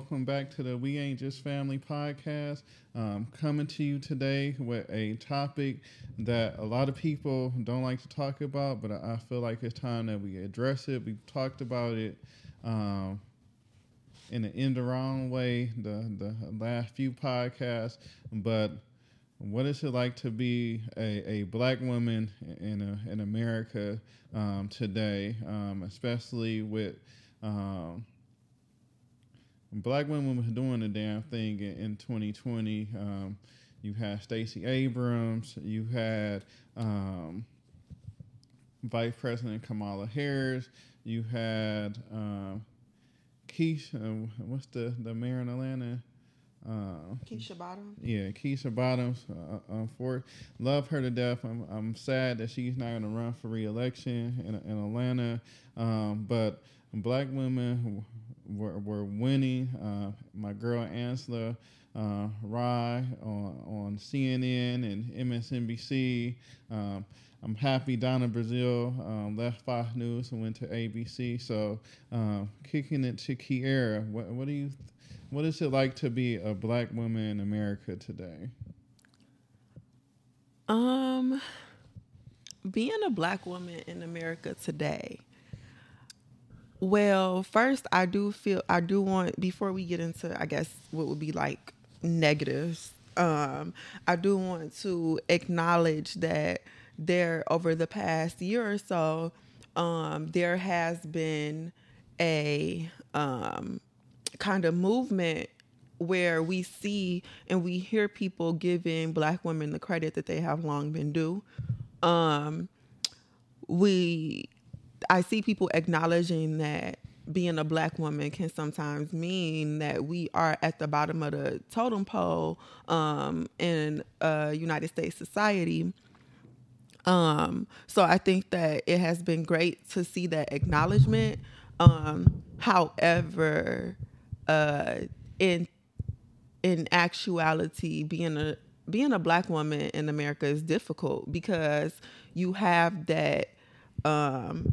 Welcome back to the We Ain't Just Family podcast. Um, coming to you today with a topic that a lot of people don't like to talk about, but I feel like it's time that we address it. We've talked about it um, in an in the wrong way the the last few podcasts, but what is it like to be a, a black woman in a, in America um, today, um, especially with um, black women was doing the damn thing in, in 2020. Um, you had Stacey Abrams. You had um, Vice President Kamala Harris. You had um, Keisha. What's the the mayor in Atlanta? Uh, Keisha Bottoms. Yeah, Keisha Bottoms. Uh, uh, for love her to death. I'm I'm sad that she's not going to run for reelection in in Atlanta. Um, but black women were, were winning. Uh, my girl Angela uh, Rye on, on CNN and MSNBC. Um, I'm happy Donna Brazile um, left Fox News and went to ABC. So, um, kicking it to Kiera, what, what do you, what is it like to be a black woman in America today? Um, being a black woman in America today well, first, I do feel I do want before we get into I guess what would be like negatives. Um, I do want to acknowledge that there over the past year or so, um, there has been a um, kind of movement where we see and we hear people giving black women the credit that they have long been due. Um, we I see people acknowledging that being a black woman can sometimes mean that we are at the bottom of the totem pole um, in a United States society. Um, so I think that it has been great to see that acknowledgement. Um, however, uh, in in actuality, being a being a black woman in America is difficult because you have that um,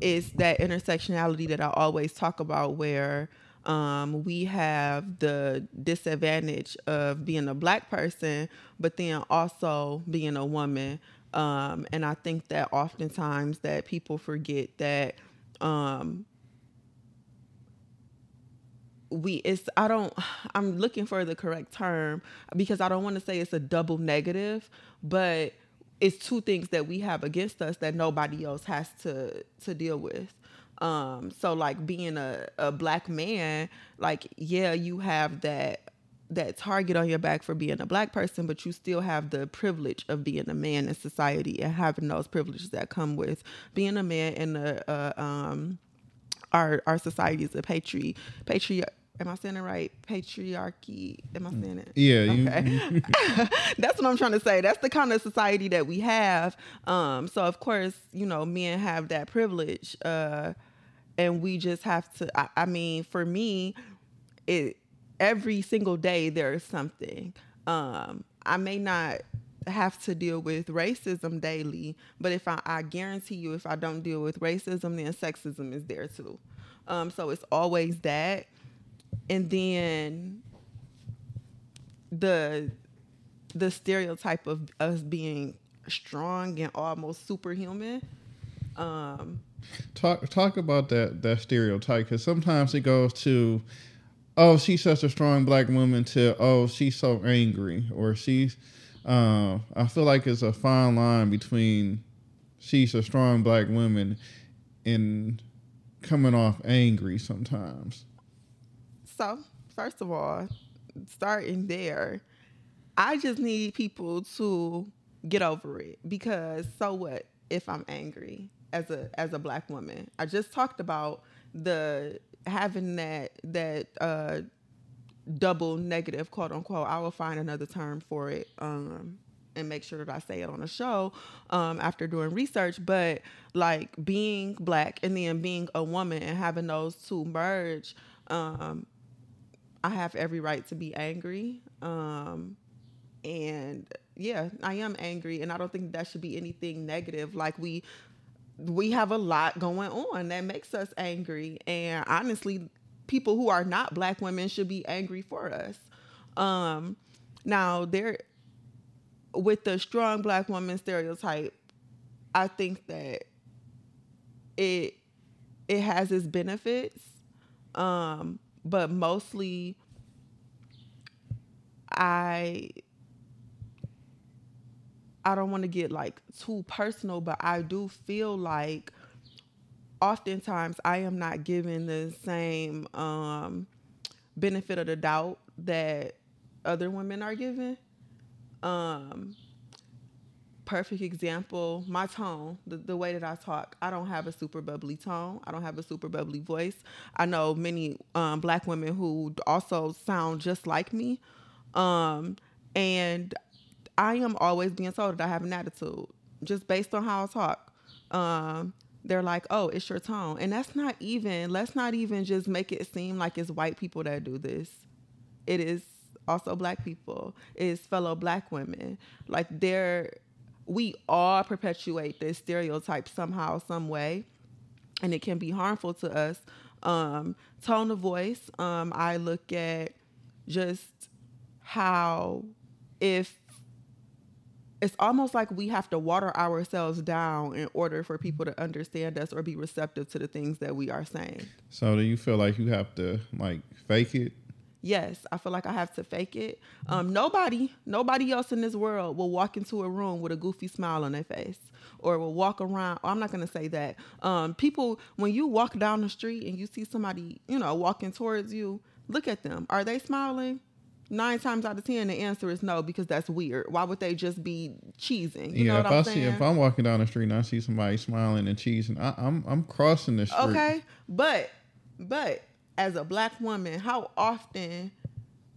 is that intersectionality that I always talk about where um, we have the disadvantage of being a black person, but then also being a woman. Um, and I think that oftentimes that people forget that um, we it's I don't I'm looking for the correct term because I don't want to say it's a double negative, but it's two things that we have against us that nobody else has to to deal with. Um, so like being a, a black man, like yeah, you have that that target on your back for being a black person, but you still have the privilege of being a man in society and having those privileges that come with being a man in a, a um our our society is a patri patri Am I saying it right? Patriarchy. Am I saying it? Yeah. Okay. That's what I'm trying to say. That's the kind of society that we have. Um, so of course, you know, men have that privilege, uh, and we just have to. I, I mean, for me, it every single day there is something. Um, I may not have to deal with racism daily, but if I, I guarantee you, if I don't deal with racism, then sexism is there too. Um, so it's always that and then the the stereotype of us being strong and almost superhuman. Um, talk talk about that that stereotype because sometimes it goes to, oh, she's such a strong black woman to oh, she's so angry or she's. Uh, I feel like it's a fine line between she's a strong black woman and coming off angry sometimes. So, first of all, starting there, I just need people to get over it because so what if I'm angry as a as a black woman? I just talked about the having that that uh double negative quote unquote. I will find another term for it. Um and make sure that I say it on the show um, after doing research. But like being black and then being a woman and having those two merge, um, I have every right to be angry. Um, and yeah, I am angry, and I don't think that should be anything negative. Like we we have a lot going on that makes us angry, and honestly, people who are not black women should be angry for us. Um, now there, with the strong black woman stereotype, I think that it it has its benefits, um, but mostly I I don't want to get like too personal, but I do feel like oftentimes I am not given the same um, benefit of the doubt that other women are given. Um, perfect example my tone the, the way that i talk i don't have a super bubbly tone. I don't have a super bubbly voice. I know many um, black women who also sound just like me. Um, and i am always being told that i have an attitude just based on how i talk. Um, they're like oh it's your tone. And that's not even let's not even just make it seem like it's white people that do this. It is also black people. It is fellow black women. Like they're we all perpetuate this stereotype somehow, some way, and it can be harmful to us. Um, tone of voice, um, I look at just how if it's almost like we have to water ourselves down in order for people to understand us or be receptive to the things that we are saying. So do you feel like you have to like fake it yes, I feel like I have to fake it. Um, nobody, nobody else in this world will walk into a room with a goofy smile on their face, or will walk around. I'm not gonna say that. Um, people, when you walk down the street and you see somebody, you know, walking towards you, look at them. Are they smiling? Nine times out of ten, the answer is no because that's weird. Why would they just be cheesing? You yeah, if i I'm see if I'm walking down the street and I see somebody smiling and cheesing, I, I'm I'm crossing the street. Okay, but but as a black woman, how often,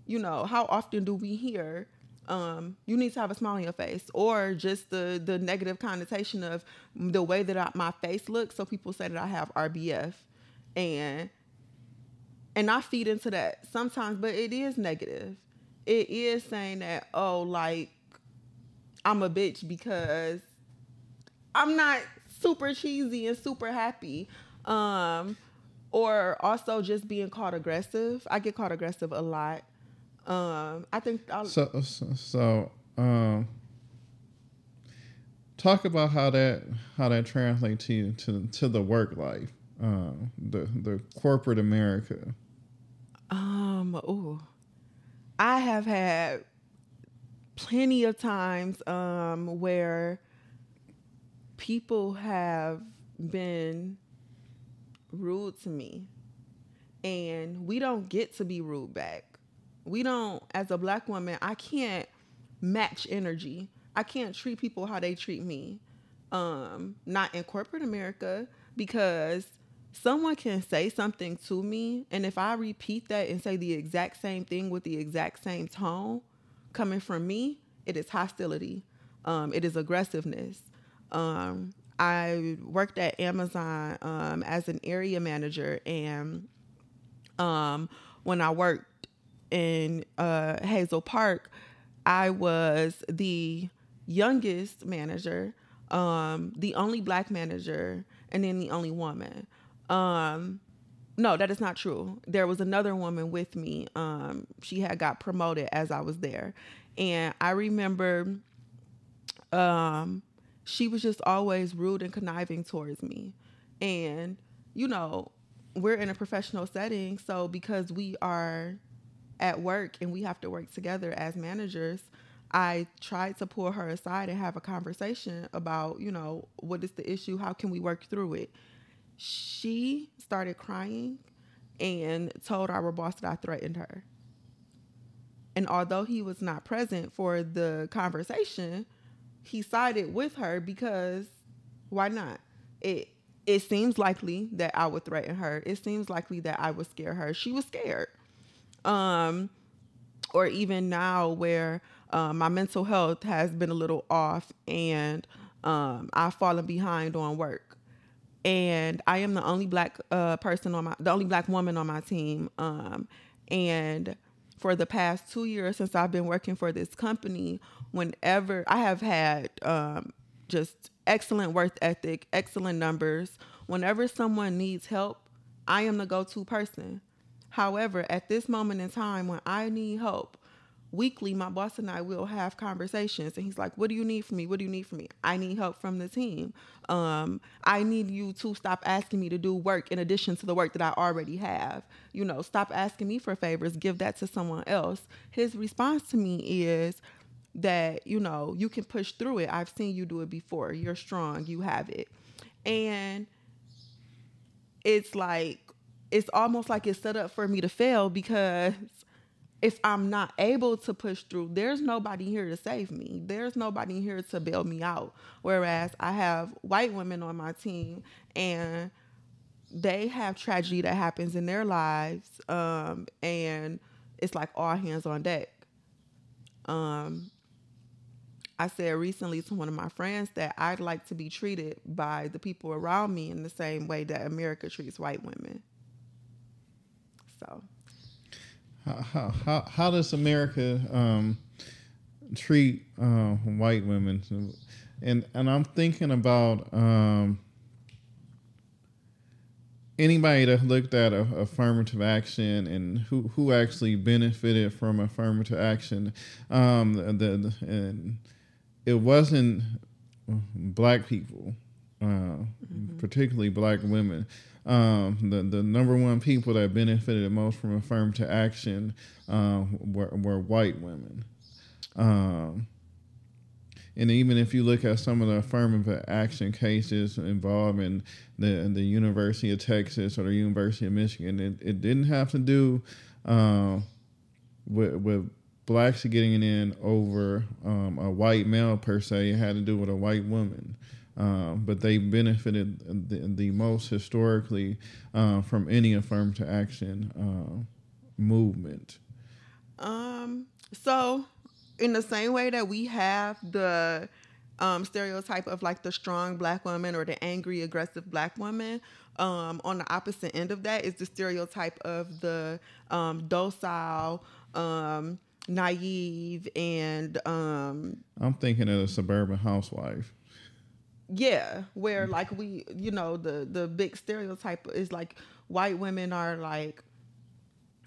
you know, how often do we hear um, you need to have a smile on your face, or just the the negative connotation of the way that I, my face looks. So people say that I have RBF, and and I feed into that sometimes, but it is negative. It is saying that oh, like I'm a bitch because I'm not super cheesy and super happy. Um, or also just being called aggressive. I get called aggressive a lot. Um, I think I'll, so. So, so um, talk about how that how that translates to to to the work life, uh, the the corporate America. Um. Oh, I have had plenty of times um where people have been rude to me. And we don't get to be rude back. We don't, as a black woman, I can't match energy. I can't treat people how they treat me. Um, not in corporate America because someone can say something to me and if I repeat that and say the exact same thing with the exact same tone coming from me, it is hostility. Um, it is aggressiveness. Um, I worked at Amazon um, as an area manager, and um, when I worked in uh, Hazel Park, I was the youngest manager, um, the only black manager, and then the only woman. Um, no, that is not true. There was another woman with me. Um, she had got promoted as I was there, and I remember um, she was just always rude and conniving towards me. And, you know, we're in a professional setting. So because we are at work and we have to work together as managers, I tried to pull her aside and have a conversation about, you know, what is the issue? How can we work through it? She started crying and told our boss that I threatened her. And although he was not present for the conversation, he sided with her because why not? It it seems likely that I would threaten her. It seems likely that I would scare her. She was scared. Um, or even now where um, my mental health has been a little off and um, I've fallen behind on work. And I am the only black uh, person on my, the only black woman on my team. Um, and for the past two years since I've been working for this company, whenever I have had um, just excellent work ethic, excellent numbers, whenever someone needs help, I am the go to person. However, at this moment in time when I need help, weekly, my boss and I will have conversations. And he's like, What do you need from me? What do you need from me? I need help from the team. Um, I need you to stop asking me to do work in addition to the work that I already have. You know, stop asking me for favors, give that to someone else. His response to me is, that you know you can push through it i've seen you do it before you're strong you have it and it's like it's almost like it's set up for me to fail because if I'm not able to push through, there's nobody here to save me. There's nobody here to bail me out. Whereas I have white women on my team and they have tragedy that happens in their lives. Um, and it's like all hands on deck. Um, I said recently to one of my friends that I'd like to be treated by the people around me in the same way that America treats white women. So, how how how, does America um, treat uh, white women? And and I'm thinking about um, anybody that looked at a, affirmative action and who who actually benefited from affirmative action. Um, the, the and it wasn't black people, uh, mm-hmm. particularly black women. Um, the the number one people that benefited the most from affirmative action um, were, were white women. Um, and even if you look at some of the affirmative action cases involving the the University of Texas or the University of Michigan, it, it didn't have to do uh, with, with blacks getting in over um, a white male per se. It had to do with a white woman. Um, but they benefited the, the most historically uh, from any affirmative action uh, movement. Um, so, in the same way that we have the um, stereotype of like the strong black woman or the angry, aggressive black woman, um, on the opposite end of that is the stereotype of the um, docile, um, naive and um I'm thinking of a suburban housewife. Yeah, where like we you know, the the big stereotype is like white women are like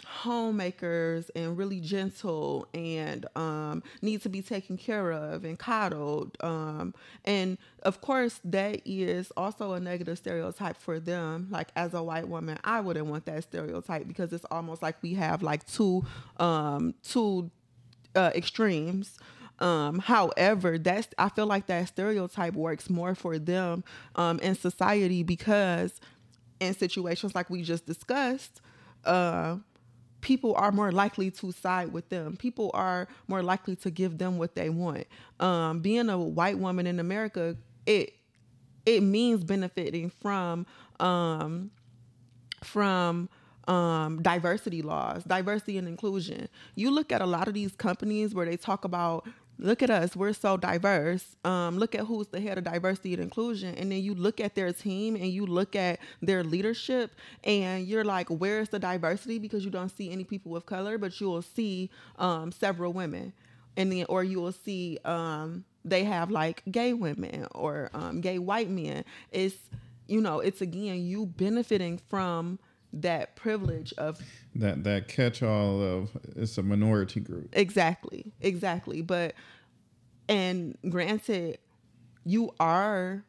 homemakers and really gentle and um, need to be taken care of and coddled. Um, and of course, that is also a negative stereotype for them. Like as a white woman, I wouldn't want that stereotype because it's almost like we have like two um, two uh, extremes. Um, however, that's I feel like that stereotype works more for them um, in society because in situations like we just discussed, uh, people are more likely to side with them. People are more likely to give them what they want. Um, being a white woman in America, it it means benefiting from um, from um, diversity laws, diversity and inclusion. You look at a lot of these companies where they talk about look at us we're so diverse. Um, look at who's the head of diversity and inclusion and then you look at their team and you look at their leadership and you're like where's the diversity? Because you don't see any people of color but you will see um, several women. And then or you will see um, they have like gay women or um, gay white men. It's you know it's again you benefiting from that privilege of that that catch all of it's a minority group. Exactly. Exactly. But and granted you are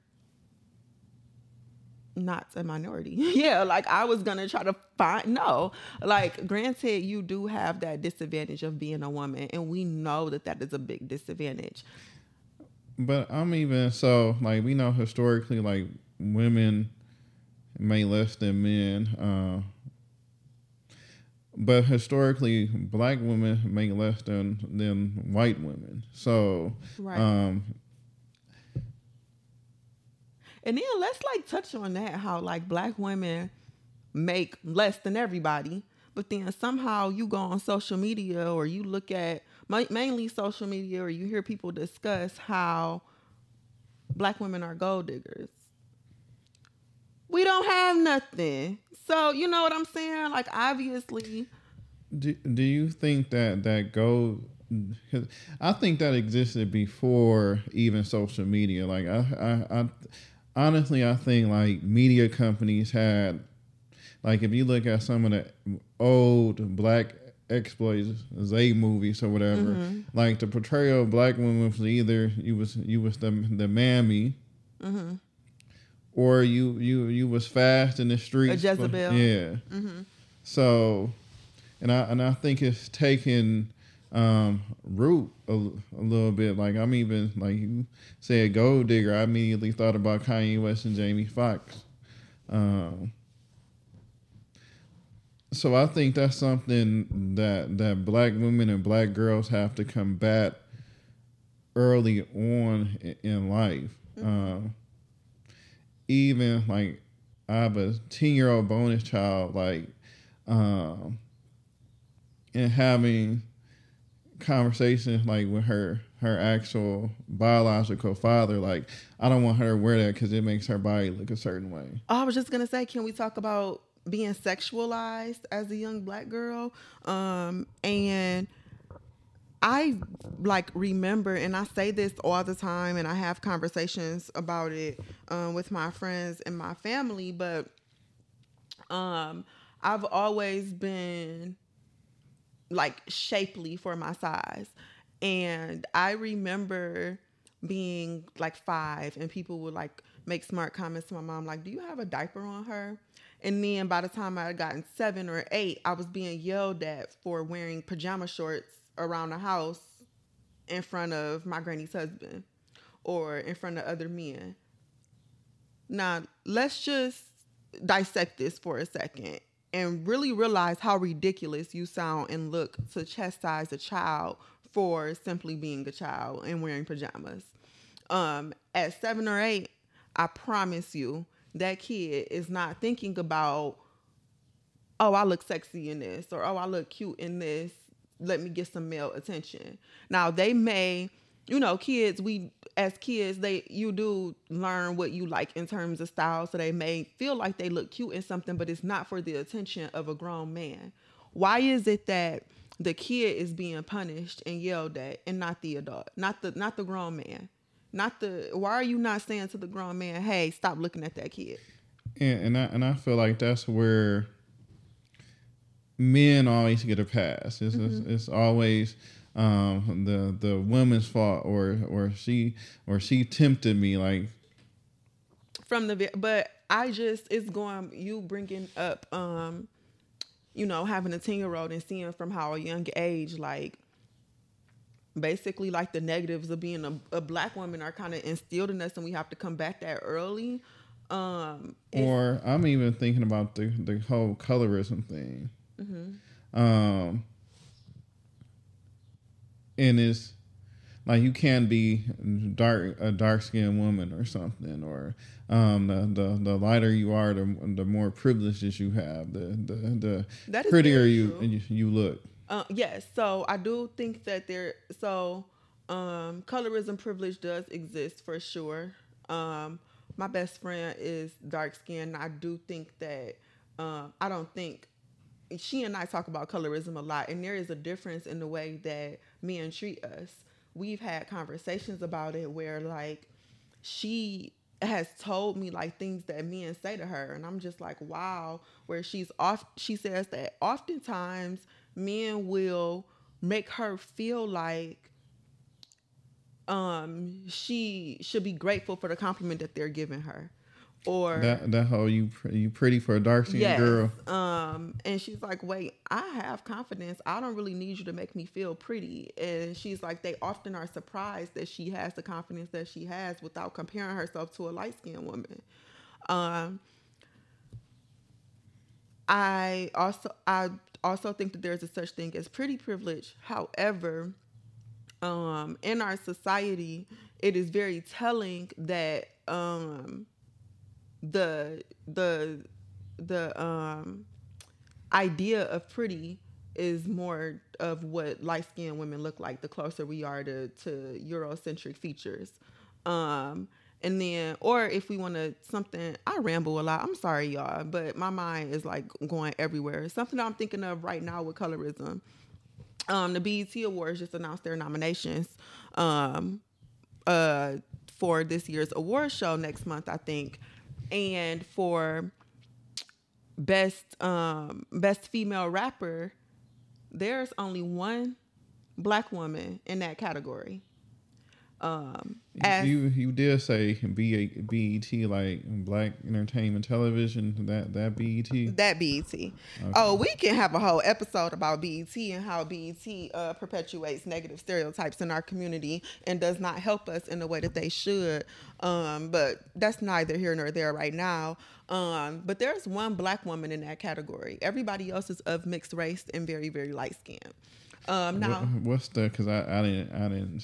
not a minority. yeah, like I was gonna try to find no. Like granted, you do have that disadvantage of being a woman, and we know that that is a big disadvantage. But I'm even so like we know historically like women may less than men. Uh, but historically, black women make less than than white women. So, right. um, and then let's like touch on that how like black women make less than everybody, but then somehow you go on social media or you look at mainly social media or you hear people discuss how black women are gold diggers we don't have nothing. So you know what I'm saying? Like obviously. Do Do you think that that goes? I think that existed before even social media. Like I, I, I honestly, I think like media companies had like if you look at some of the old black exploits Z movies or whatever, Mm-hmm. like the portrayal of black women was either you was you was the the mammy, Mm-hmm. Or you you you was fast in the streets. but- Jezebel. yeah. Mm-hmm. So, and I and I think it's taken um root a, a little bit. Like I'm even like you said gold digger. I immediately thought about Kanye West and Jamie Foxx. Um, so I think that's something that that black women and black girls have to combat early on in life. Um, even like I have a ten year old bonus child, like, um, and having conversations like with her her actual biological father. Like, I don't want her to wear that because it makes her body look a certain way. Oh, I was just gonna say, can we talk about being sexualized as a young black girl? Um, and I like remember, and I say this all the time, and I have conversations about it um, with my friends and my family. But um, I've always been like shapely for my size. And I remember being like five and people would like make smart comments to my mom, like, Do you have a diaper on her? And then by the time I had gotten seven or eight, I was being yelled at for wearing pajama shorts around the house in front of my granny's husband or in front of other men. Now, let's just dissect this for a second and really realize how ridiculous you sound and look to chastise a child for simply being a child and wearing pajamas. Um, at seven or eight, I promise you, that kid is not thinking about, oh, I look sexy in this, or oh, I look cute in this. Let me get some male attention. Now, they may, you know, kids, we, as kids, they, you do learn what you like in terms of style. So they may feel like they look cute in something, but it's not for the attention of a grown man. Why is it that the kid is being punished and yelled at and not the adult, not the, not the grown man? Not the. Why are you not saying to the grown man, "Hey, stop looking at that kid"? And and I and I feel like that's where men always get a pass. It's it's, it's always um, the the woman's fault, or or she or she tempted me. Like From the, but I just it's going. You bringing up, um, you know, having a ten year old and seeing from how a young age, like basically like the negatives of being a, a black woman are kind of instilled in us, and we have to combat that early. Um, or I'm even thinking about the the whole colorism thing. Um, and it's like you can be dark a dark skinned woman or something, or um, the, the the lighter you are, the the more privileges you have, the the the prettier you, you you look. Uh, yes, so I do think that there. So, um, colorism privilege does exist for sure. Um, my best friend is dark skinned. I do think that. Um, I don't think she and I talk about colorism a lot, and there is a difference in the way that men treat us. We've had conversations about it where, like, she has told me like things that men say to her, and I'm just like, wow. Where she's off, she says that oftentimes men will make her feel like um she should be grateful for the compliment that they're giving her or That that whole you you pretty for a dark skinned yes girl. um and she's like wait i have confidence. I don't really need you to make me feel pretty. And she's like they often are surprised that she has the confidence that she has without comparing herself to a light-skinned woman. Um i also i also think that there's a such thing as pretty privilege. However um in our society it is very telling that um the the the um idea of pretty is more of what light skinned women look like the closer we are to to Eurocentric features. Um and then or if we want to something I ramble a lot. I'm sorry y'all, but my mind is like going everywhere. Something I'm thinking of right now with colorism. Um the BET Awards just announced their nominations um uh for this year's award show next month, I think. And for best um best female rapper, there's only one black woman in that category. Um, as, you you did say B BET like Black Entertainment Television that that BET that BET. Okay. Oh, we can have a whole episode about BET and how BET uh, perpetuates negative stereotypes in our community and does not help us in the way that they should. Um, but that's neither here nor there right now. Um, but there's one black woman in that category. Everybody else is of mixed race and very very light skinned. Um, now, what, what's the? Because I, I didn't I didn't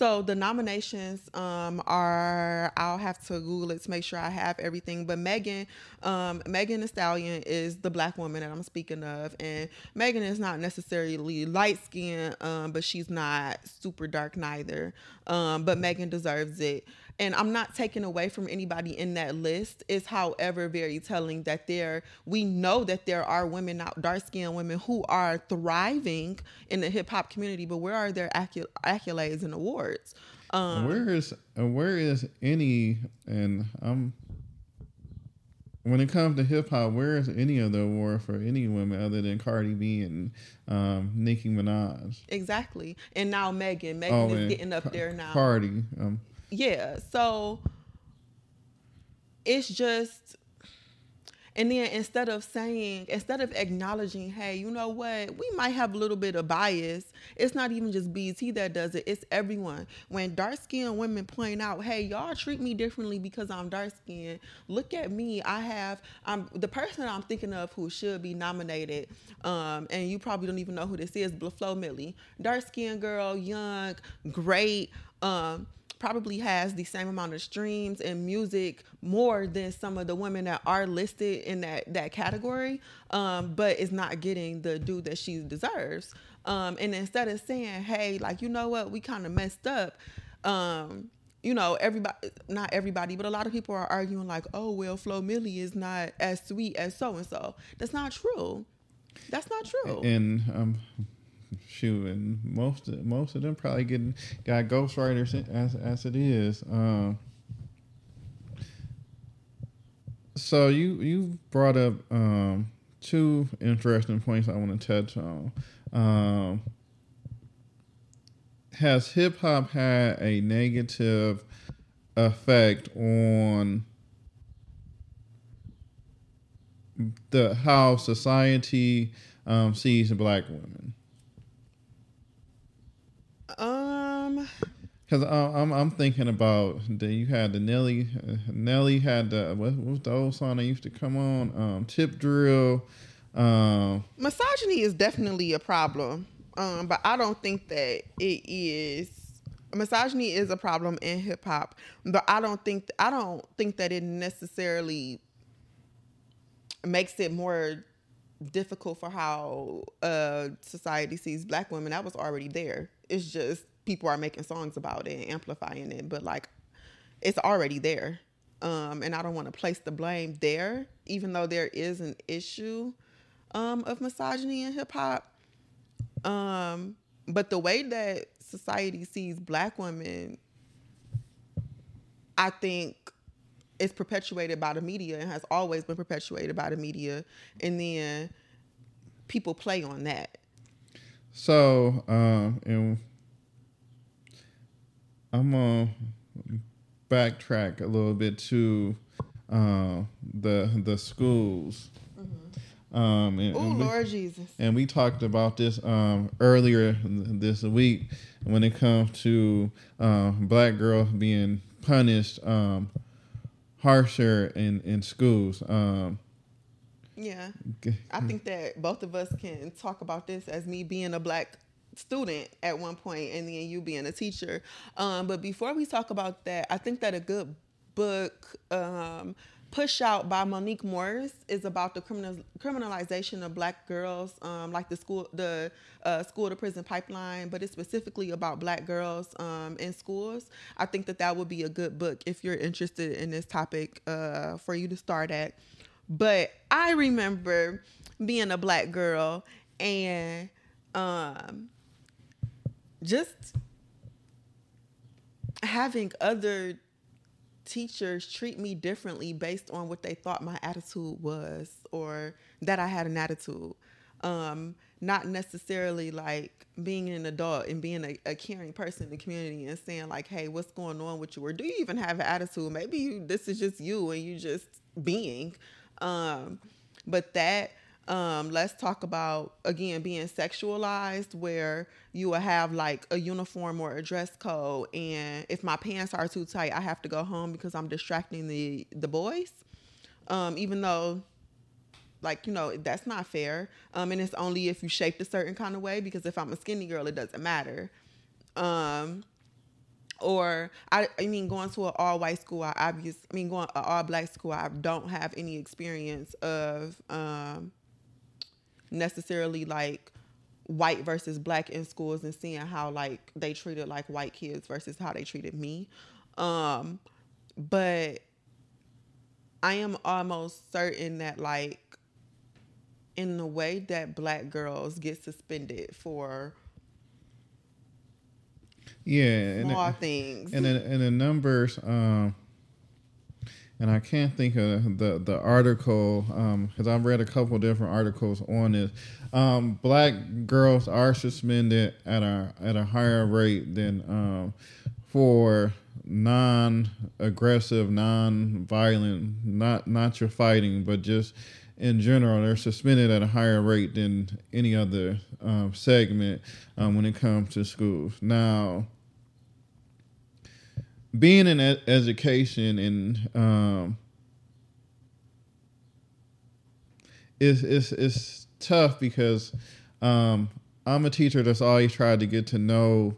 so the nominations um, are I'll have to Google it to make sure I have everything. But Megan, um, Megan Thee Stallion is the black woman that I'm speaking of, and Megan is not necessarily light skinned, um, but she's not super dark neither. Um, but Megan deserves it and I'm not taking away from anybody in that list. It's however very telling that there we know that there are women out dark skinned women who are thriving in the hip hop community, but where are their accolades and awards? Um, where is where is any and I'm when it comes to hip hop, where is any of the award for any women other than Cardi B and um, Nicki Minaj? Exactly, and now Megan. Megan oh, is getting up there now. Cardi. Um, yeah so it's just and then instead of saying instead of acknowledging hey you know what we might have a little bit of bias it's not even just BET that does it it's everyone when dark skinned women point out hey y'all treat me differently because i'm dark skinned look at me i have i'm the person i'm thinking of who should be nominated um, and you probably don't even know who this is Flo Milli. dark skinned girl young great um, probably has the same amount of streams and music more than some of the women that are listed in that that category, um, but is not getting the due that she deserves. Um, and instead of saying, "Hey, like you know what, we kind of messed up," um, you know, everybody, not everybody, but a lot of people are arguing like, "Oh, well, Flo Milli is not as sweet as so and so." That's not true. That's not true. And um, shoot, and most most of them probably getting got ghostwriters as as it is. Um, so you you brought up um, two interesting points I want to touch on. Um, has hip hop had a negative effect on the how society um, sees black women? Um, because I'm I'm thinking about the you had the Nelly uh, Nelly had the what, what, was the old song that used to come on um, Tip Drill. Um, Misogyny is definitely a problem, um, but I don't think that it is. Misogyny is a problem in hip hop, but I don't think I don't think that it necessarily makes it more difficult for how uh, society sees black women. That was already there. It's just people are making songs about it and amplifying it, but like it's already there. Um, and I don't want to place the blame there, even though there is an issue um, of misogyny in hip hop. Um, but the way that society sees black women, I think is perpetuated by the media and has always been perpetuated by the media. And then people play on that. So, um, and I'm gonna backtrack a little bit to uh, the the schools. Mm-hmm. Um, and, oh Lord Jesus! And we talked about this um, earlier this week when it comes to uh, black girls being punished um, harsher in in schools. Um, yeah. I think that both of us can talk about this as me being a black student at one point and then you being a teacher. Um, but before we talk about that, I think that a good book, um, Push Out by Monique Morris is about the criminal, criminalization of black girls, um, like the school, the uh, school to prison pipeline, but it's specifically about black girls um, in schools. I think that that would be a good book if you're interested in this topic uh, for you to start at. But I remember being a black girl and um, just having other teachers treat me differently based on what they thought my attitude was or that I had an attitude. Um, not necessarily like being an adult and being a, a, caring person in the community and saying like, "Hey, what's going on with you?" Or do you even have an attitude? Maybe you, this is just you and you just being. Um, but that um, let's talk about again being sexualized, where you will have like a uniform or a dress code, and if my pants are too tight, I have to go home because I'm distracting the the boys. Um, even though, like you know, that's not fair. Um, and it's only if you shaped a certain kind of way. Because if I'm a skinny girl, it doesn't matter. Um, or I, I mean going to an all white school I obviously I mean going an all black school I don't have any experience of um, necessarily like white versus black in schools and seeing how like they treated like white kids versus how they treated me. Um, but I am almost certain that like in the way that black girls get suspended for yeah, small and things. And the, and the numbers, um, and I can't think of the the article because um, I've read a couple different articles on this. Um, black girls are suspended at a at a higher rate than um, for non-aggressive, non-violent, not not your fighting, but just in general, they're suspended at a higher rate than any other um, segment um, when it comes to schools. Now, being in education and um, it's, it's, it's tough because um, I'm a teacher that's always tried to get to know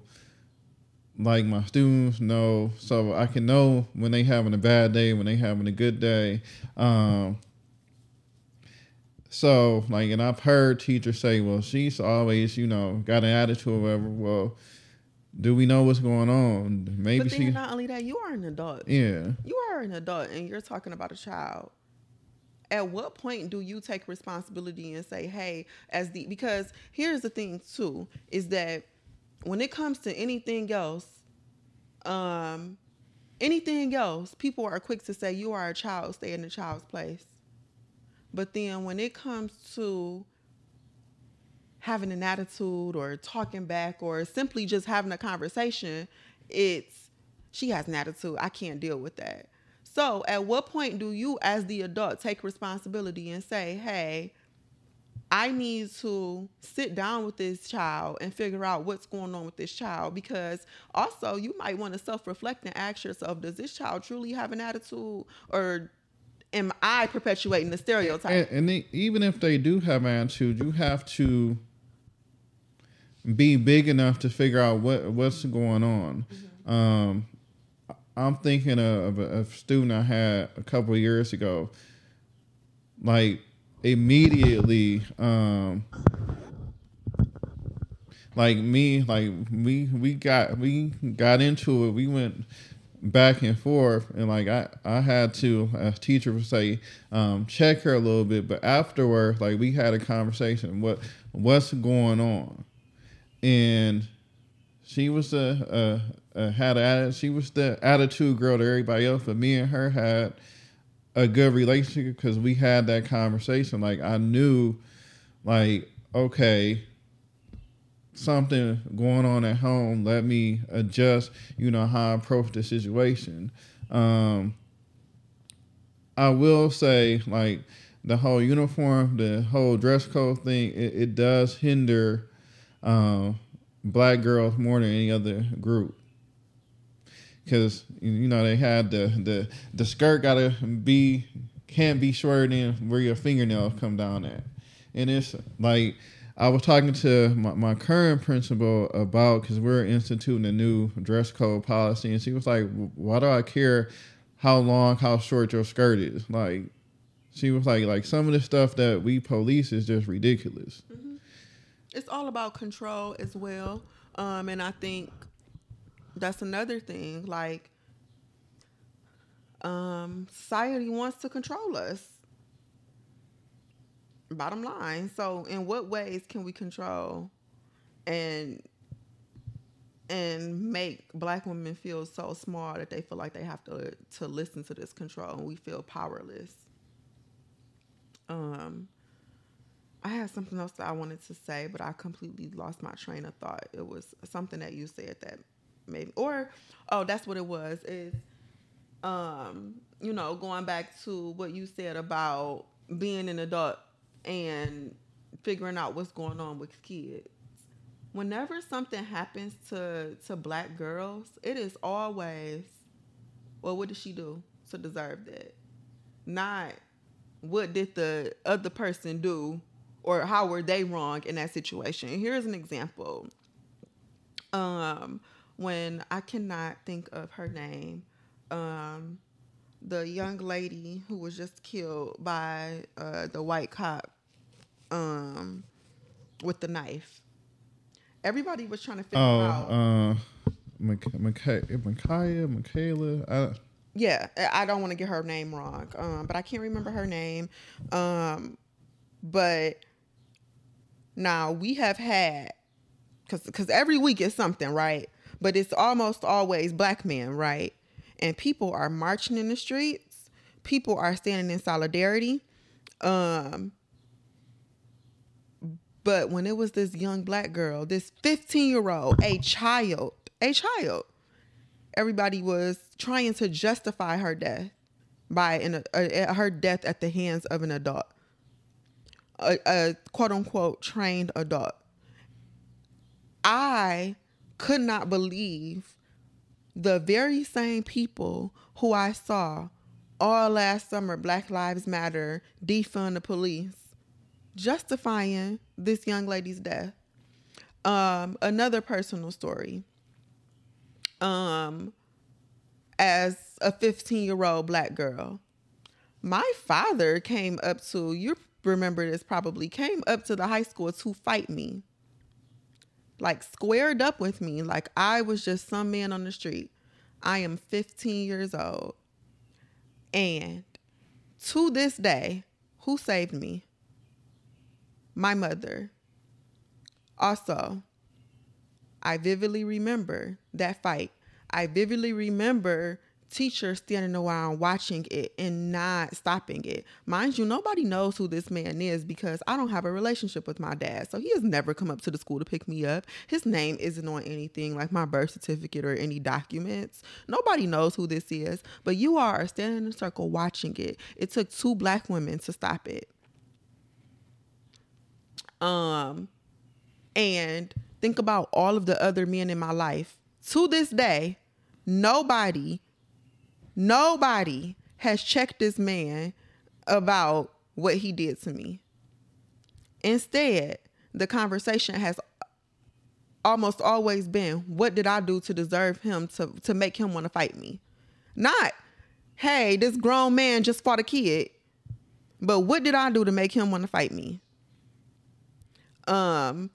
like my students know so I can know when they having a bad day, when they having a good day. Um, so, like, and I've heard teachers say, well, she's always, you know, got an attitude or whatever. Well, do we know what's going on? Maybe but then she. Not only that, you are an adult. Yeah. You are an adult, and you're talking about a child. At what point do you take responsibility and say, "Hey, as the"? Because here's the thing too: is that when it comes to anything else, um, anything else, people are quick to say, "You are a child. Stay in the child's place." But then when it comes to having an attitude or talking back or simply just having a conversation, it's she has an attitude. I can't deal with that. So, at what point do you, as the adult, take responsibility and say, hey, I need to sit down with this child and figure out what's going on with this child because also you might want to self reflect and ask yourself, does this child truly have an attitude or am I perpetuating the stereotype? And, and even if they do have an attitude, you have to be big enough to figure out what what's going on. Mm-hmm. Um, I'm thinking of a, a, student I had a couple years ago. Like immediately, um, like me, like we we got we got into it. We went back and forth and like I, I had to as teacher would say um, check her a little bit but afterwards like we had a conversation what what's going on and she was a, a, a had a, she was the attitude girl to everybody else but me and her had a good relationship because we had that conversation like I knew like okay something going on at home, let me adjust, you know, how I approach the situation. Um, I will say, like, the whole uniform, the whole dress code thing, it, it does hinder um, black girls more than any other group. Because you know they had the the the skirt gotta be can't be shorter than where your fingernails come down at, and it's like I was talking to my, my current principal about because we're instituting a new dress code policy, and she was like, "Why do I care how long, how short your skirt is?" Like, she was like, "Like some of the stuff that we police is just ridiculous." Mm-hmm. It's all about control as well, um, and I think that's another thing. Like, um, society wants to control us bottom line. So, in what ways can we control and and make black women feel so small that they feel like they have to to listen to this control and we feel powerless. Um I had something else that I wanted to say, but I completely lost my train of thought. It was something that you said that maybe or oh, that's what it was. Is um, you know, going back to what you said about being an adult and figuring out what's going on with kids. Whenever something happens to to black girls, it is always, well, what did she do to deserve that? Not what did the other person do or how were they wrong in that situation. Here's an example. Um, when I cannot think of her name, um, the young lady who was just killed by uh, the white cop um, with the knife. Everybody was trying to figure Oh, out. uh, Micaiah, Michaela. I, yeah, I I don't want to get her name wrong, um, but I can't remember her name. Um, but now we have had because because every week is something, right? But it's almost always black men, right? And people are marching in the streets. People are standing in solidarity. Um, but when it was this young black girl, this 15 year old, a child, a child, everybody was trying to justify her death by an, uh, her death at the hands of an adult, a, a quote unquote trained adult. I could not believe the very same people who I saw all last summer, Black Lives Matter, defund the police, justifying this young lady's death. Um, another personal story. Um, as a 15 year old black girl, my father came up to, you remember this probably, came up to the high school to fight me. Like squared up with me, like I was just some man on the street. I am 15 years old. And to this day, who saved me? My mother. Also, I vividly remember that fight. I vividly remember teachers standing around watching it and not stopping it. Mind you, nobody knows who this man is because I don't have a relationship with my dad. So he has never come up to the school to pick me up. His name isn't on anything like my birth certificate or any documents. Nobody knows who this is, but you are standing in a circle watching it. It took two black women to stop it. Um and think about all of the other men in my life. To this day, nobody Nobody has checked this man about what he did to me. Instead, the conversation has almost always been what did I do to deserve him to, to make him want to fight me? Not, hey, this grown man just fought a kid, but what did I do to make him want to fight me? Um,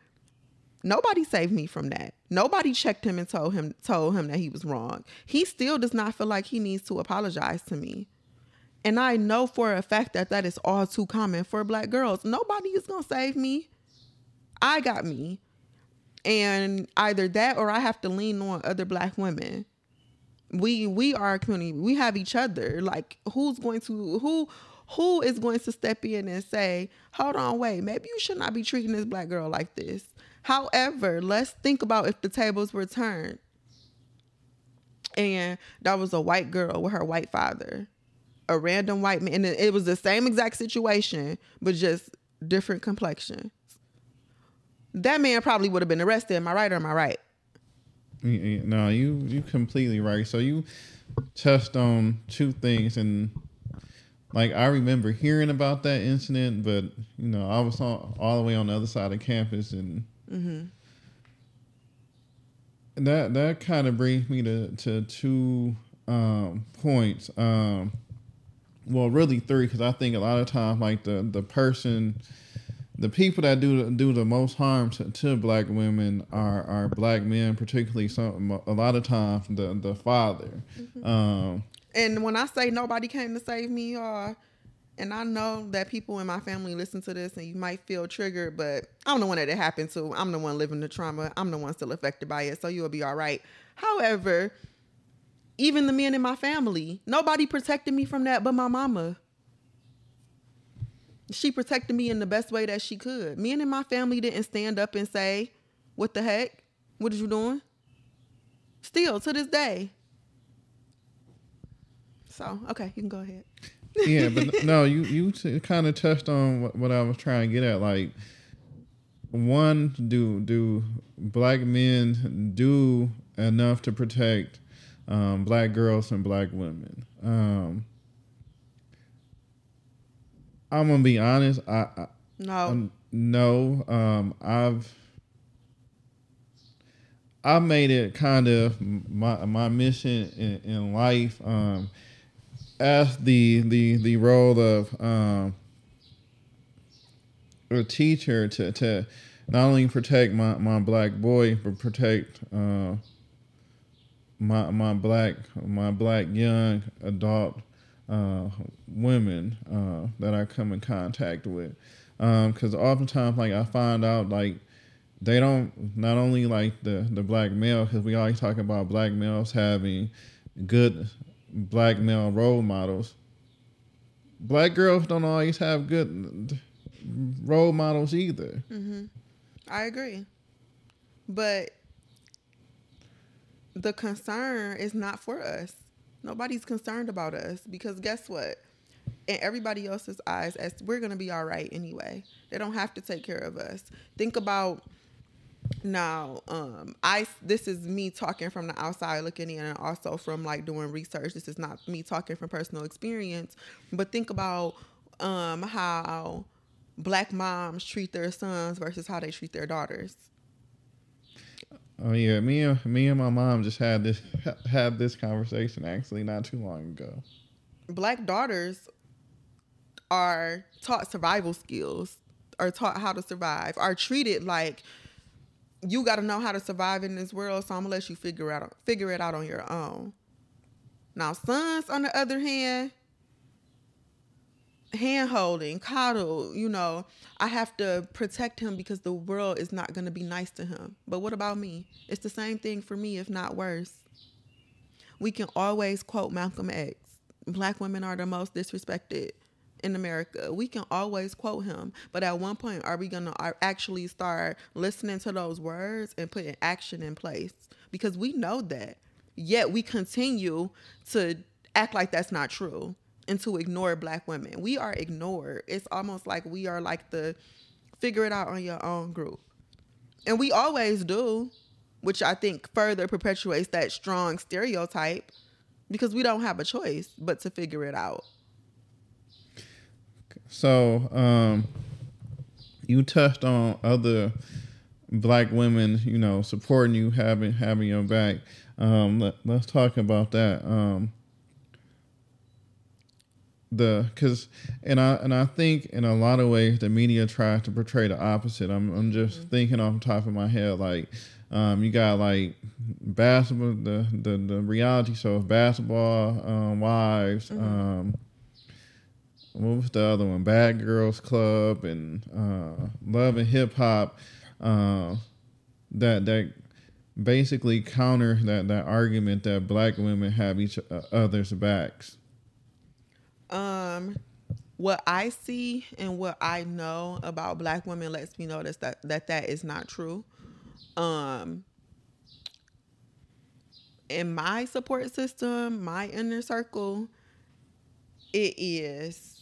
Nobody saved me from that. Nobody checked him and told him told him that he was wrong. He still does not feel like he needs to apologize to me. And I know for a fact that that is all too common for black girls. Nobody is going to save me. I got me. And either that or I have to lean on other black women. We we are a community. We have each other. Like who's going to who who is going to step in and say, "Hold on, wait, maybe you should not be treating this black girl like this." However, let's think about if the tables were turned and that was a white girl with her white father, a random white man. And it was the same exact situation, but just different complexion. That man probably would have been arrested. Am I right or am I right? No, you you completely right. So you touched on two things, and like I remember hearing about that incident, but you know I was all, all the way on the other side of campus, and Mm-hmm. That that kind of brings me to to two um, points. Um, well, really three, because I think a lot of times, like the the person, the people that do do the most harm to, to black women are are black men, particularly some a lot of times the the father. Mm-hmm. Um, and when I say nobody came to save me, or and I know that people in my family listen to this and you might feel triggered, but I'm the one that it happened to. I'm the one living the trauma. I'm the one still affected by it. So you'll be all right. However, even the men in my family, nobody protected me from that but my mama. She protected me in the best way that she could. Men in my family didn't stand up and say, What the heck? What are you doing? Still to this day. So, okay, you can go ahead yeah, but no, you you t- kind of touched on what, what I was trying to get at. Like, one, do do black men do enough to protect um, black girls and black women? Um, I'm gonna be honest. I, I no um, no. Um, I've I made it kind of my my mission in, in life. Um, as the the the role of um, a teacher to to not only protect my, my black boy but protect uh, my my black my black young adult uh, women uh, that I come in contact with. Because um, oftentimes like I find out like they don't not only like the the black male because we always talk about black males having good black male role models. Black girls don't always have good role models either. Mm-hmm. I agree, but the concern is not for us. Nobody's concerned about us because guess what? In everybody else's eyes, we're gonna be all right anyway. They don't have to take care of us. Think about now um i this is me talking from the outside looking in and also from like doing research. This is not me talking from personal experience but think about um how black moms treat their sons versus how they treat their daughters. Oh yeah me and me and my mom just had this had this conversation actually not too long ago. Black daughters are taught survival skills are taught how to survive are treated like you got to know how to survive in this world. So I'm gonna let you figure out figure it out on your own. Now, sons, on the other hand, hand holding, coddle, you know, I have to protect him because the world is not going to be nice to him. But what about me? It's the same thing for me, if not worse. We can always quote Malcolm X Black women are the most disrespected in America. We can always quote him, but at one point, are we going to actually start listening to those words and putting action in place? Because we know that. Yet we continue to act like that's not true and to ignore black women. We are ignored. It's almost like we are like the figure it out on your own group. And we always do, which I think further perpetuates that strong stereotype because we don't have a choice but to figure it out. So, um, you touched on other black women, you know, supporting you, having having your back. Um, let, us talk about that. Um, the because and I and I think in a lot of ways the media tries to portray the opposite. I'm I'm just mm-hmm. thinking off the top of my head like um, you got like basketball the the, the reality show basketball um, wives. Mm-hmm. Um, what was the other one? Bad Girls Club and uh, Love and Hip Hop. Uh, that that basically counter that that argument that black women have each uh, other's backs. Um, what I see and what I know about black women lets me notice that that that is not true. Um, in my support system, my inner circle, it is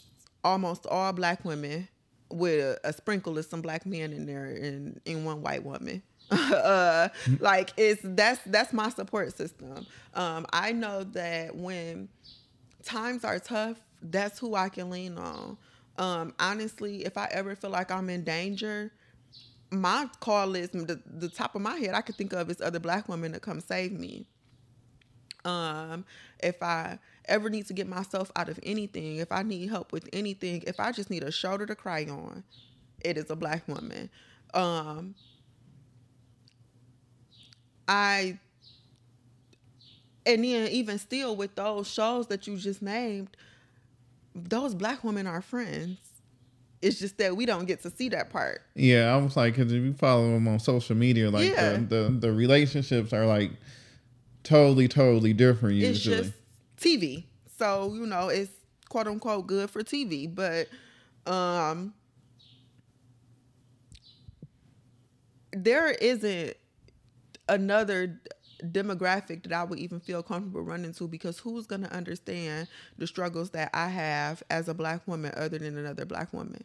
almost all black women with a, a, sprinkle of some black men in there and in one white woman. uh, like it's that's that's my support system. Um, I know that when times are tough, that's who I can lean on. Um, honestly, if I ever feel like I'm in danger, my call list, the, the top of my head, I could think of is other black women to come save me. Um, if I ever need to get myself out of anything, if I need help with anything, if I just need a shoulder to cry on, it is a black woman. Um, I and then even still with those shows that you just named, those black women are friends. It's just that we don't get to see that part. Yeah, I was like, because if you follow them on social media, like Yeah. the, the the relationships are like totally, totally different. Usually. It's just TV. So, you know, it's quote unquote good for TV. But um there isn't another demographic that I would even feel comfortable running to because who's going to understand the struggles that I have as a black woman other than another black woman?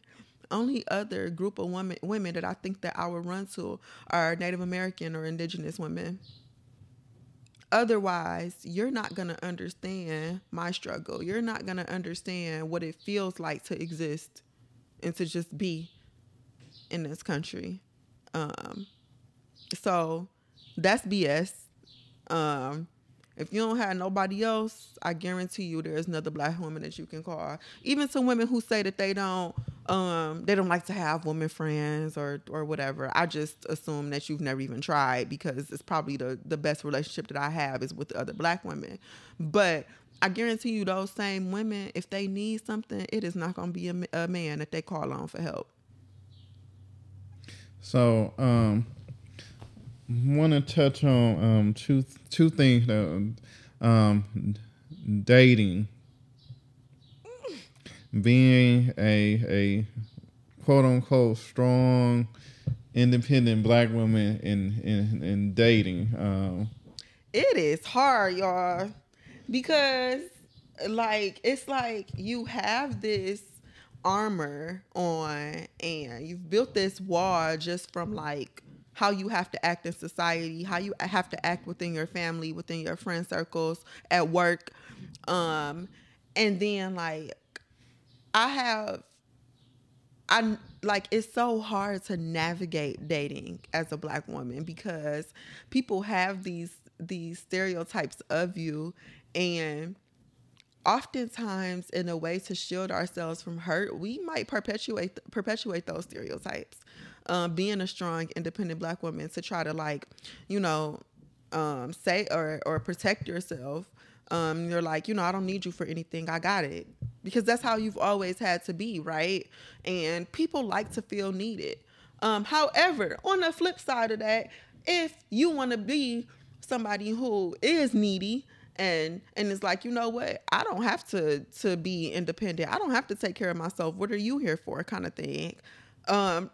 Only other group of women women that I think that I would run to are Native American or indigenous women. Otherwise, you're not going to understand my struggle. You're not going to understand what it feels like to exist and to just be in this country. Um, so that's BS. Um, if you don't have nobody else, I guarantee you there's another black woman that you can call. Even to women who say that they don't um they don't like to have women friends or or whatever. I just assume that you've never even tried because it's probably the the best relationship that I have is with the other black women. But I guarantee you those same women if they need something, it is not going to be a, a man that they call on for help. So, um, want to touch on um two two things that um dating being a a quote unquote strong independent black woman in in, in dating um It is hard, y'all, because like it's like you have this armor on and you've built this wall just from like how you have to act in society, how you have to act within your family, within your friend circles, at work. Um and then like I have I like it's so hard to navigate dating as a black woman because people have these these stereotypes of you and oftentimes in a way to shield ourselves from hurt we might perpetuate perpetuate those stereotypes um, being a strong independent black woman to try to like you know um, say or or protect yourself. Um, you're like you know i don't need you for anything. I got it because that's how you've always had to be right? And people like to feel needed. Um, however on the flip side of that if you want to be somebody who is needy and and it's like you know what? I don't have to to be independent. I don't have to take care of myself. What are you here for? kind of thing. Um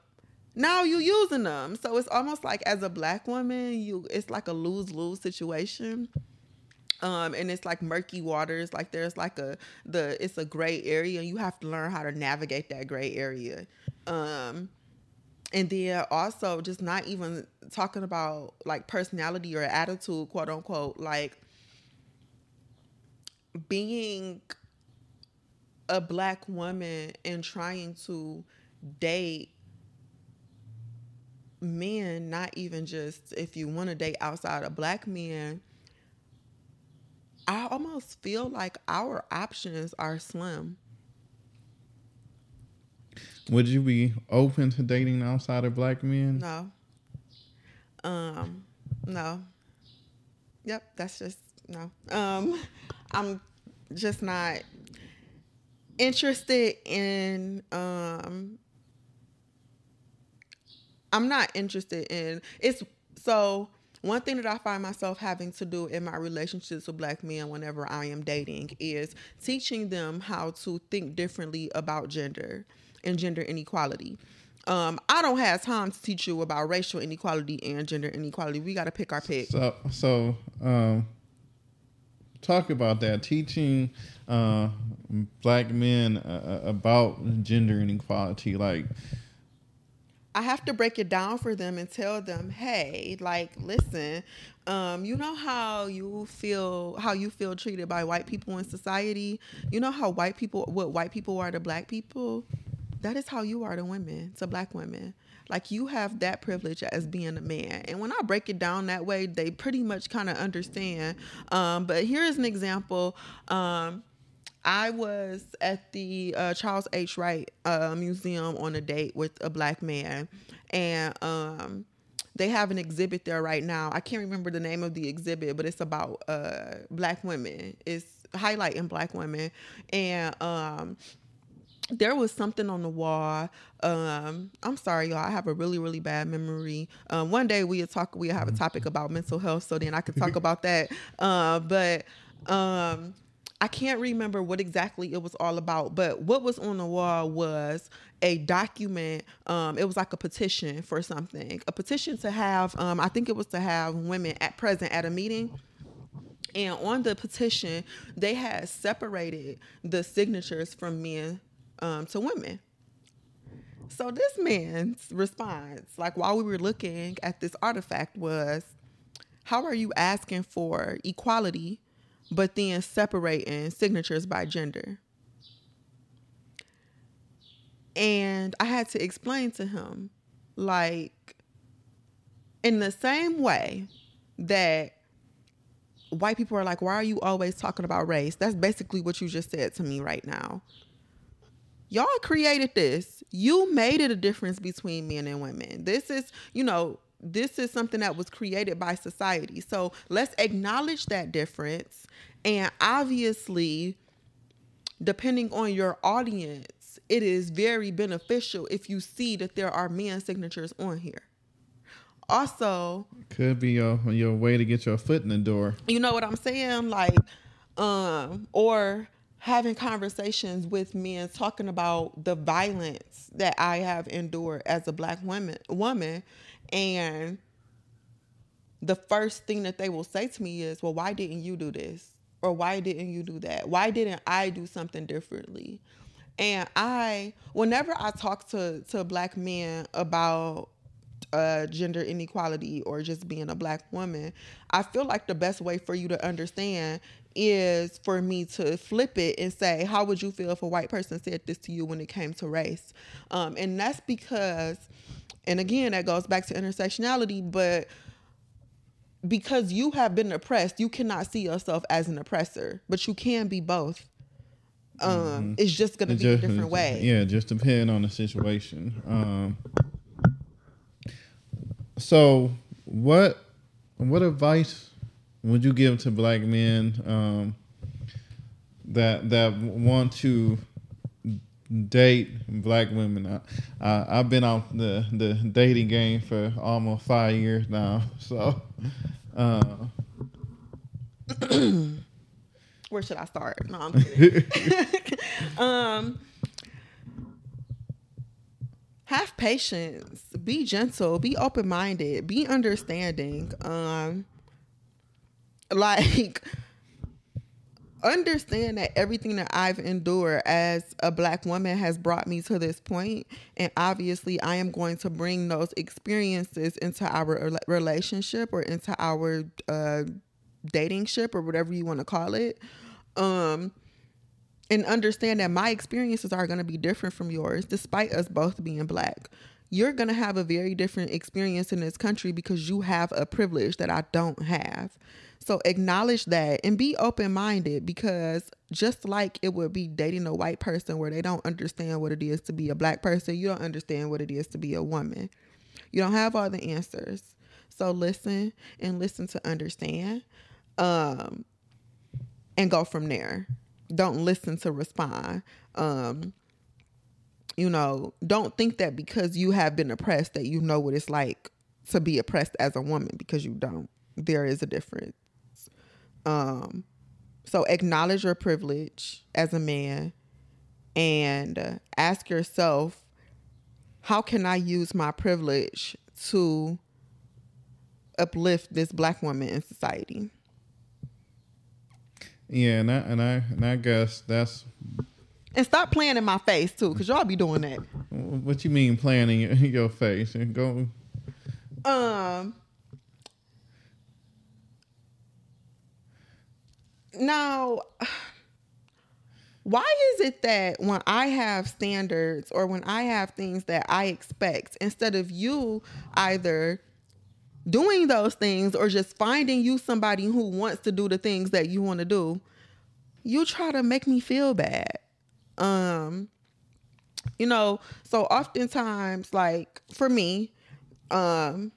now you using them. So it's almost like as a black woman you it's like a lose-lose situation um and it's like murky waters like there's like a the it's a gray area you have to learn how to navigate that gray area. Um and then also just not even talking about like personality or attitude quote unquote like being a black woman and trying to date men not even just if you want to date outside of black men i almost feel like our options are slim. Would you be open to dating outside of black men? No. Um no. Yep that's just no. Um i'm just not interested in um I'm not interested in it's so one thing that I find myself having to do in my relationships with black men whenever I am dating is teaching them how to think differently about gender and gender inequality. Um, I don't have time to teach you about racial inequality and gender inequality. We got to pick our pick. So, so um, talk about that. Teaching uh, black men uh, about gender inequality, like I have to break it down for them and tell them, hey, like, listen, um, you know how you feel how you feel treated by white people in society. You know how white people what white people are to black people. That is how you are to women, to black women. Like you have that privilege as being a man. And when I break it down that way, they pretty much kind of understand. Um, but here's an example. Um, I was at the uh, Charles H. Wright uh, Museum on a date with a black man, and um, they have an exhibit there right now. I can't remember the name of the exhibit, but it's about uh, black women. It's highlighting black women and um there was something on the wall. Um, I'm sorry, y'all. I have a really, really bad memory. Um, one day we talk. We have a topic about mental health, so then I could talk about that. Uh, but um, I can't remember what exactly it was all about. But what was on the wall was a document. Um, it was like a petition for something. A petition to have. Um, I think it was to have women at present at a meeting and on the petition they had separated the signatures from men um, to women so this man's response like while we were looking at this artifact was how are you asking for equality but then separating signatures by gender and i had to explain to him like in the same way that white people are like, why are you always talking about race? That's basically what you just said to me right now. Y'all created this. You made it a difference between men and women. This is, you know, this is something that was created by society. So let's acknowledge that difference. And obviously, depending on your audience, it is very beneficial if you see that there are men signatures on here also could be your your way to get your foot in the door. You know what I'm saying? Like, um, or having conversations with men talking about the violence that I have endured as a black woman woman and the first thing that they will say to me is, Well, why didn't you do this? Or why didn't you do that? Why didn't I do something differently? And I, whenever I talk to to black men about uh, gender inequality or just being a black woman, I feel like the best way for you to understand is for me to flip it and say, How would you feel if a white person said this to you when it came to race? Um, and that's because, and again, that goes back to intersectionality, but because you have been oppressed, you cannot see yourself as an oppressor, but you can be both. Um, mm-hmm. It's just going to be just, a different way. Yeah, just depending on the situation. Um, so, what what advice would you give to black men um, that that want to date black women? I, I, have been on the the dating game for almost five years now, so. Uh, Where should I start? No, I'm kidding. um, have patience, be gentle, be open minded, be understanding. Um, like understand that everything that I've endured as a black woman has brought me to this point and obviously I am going to bring those experiences into our relationship or into our uh dating ship or whatever you want to call it um and understand that my experiences are going to be different from yours despite us both being black you're going to have a very different experience in this country because you have a privilege that I don't have. So acknowledge that and be open minded because just like it would be dating a white person where they don't understand what it is to be a black person, you don't understand what it is to be a woman. You don't have all the answers. So listen and listen to understand um, and go from there don't listen to respond. Um, you know, don't think that because you have been oppressed that you know what it's like to be oppressed as a woman because you don't. There is a difference. Um, so acknowledge your privilege as a man and uh, ask yourself, how can I use my privilege to uplift this black woman in society? Yeah, and I and I and I guess that's and stop playing in my face too, cause y'all be doing that. What you mean playing in your face? And go. Um. Now, why is it that when I have standards or when I have things that I expect, instead of you either doing those things or just finding you somebody who wants to do the things that you want to do, you try to make me feel bad. Um you know, so oftentimes like for me, um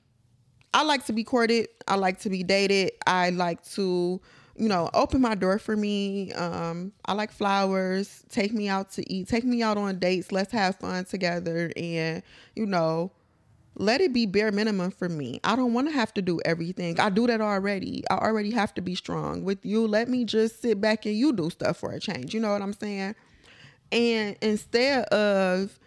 I like to be courted, I like to be dated, I like to you know, open my door for me. Um, I like flowers. Take me out to eat. Take me out on dates. Let's have fun together. And, you know, let it be bare minimum for me. I don't want to have to do everything. I do that already. I already have to be strong. With you, let me just sit back and you do stuff for a change. You know what I'm saying? And instead of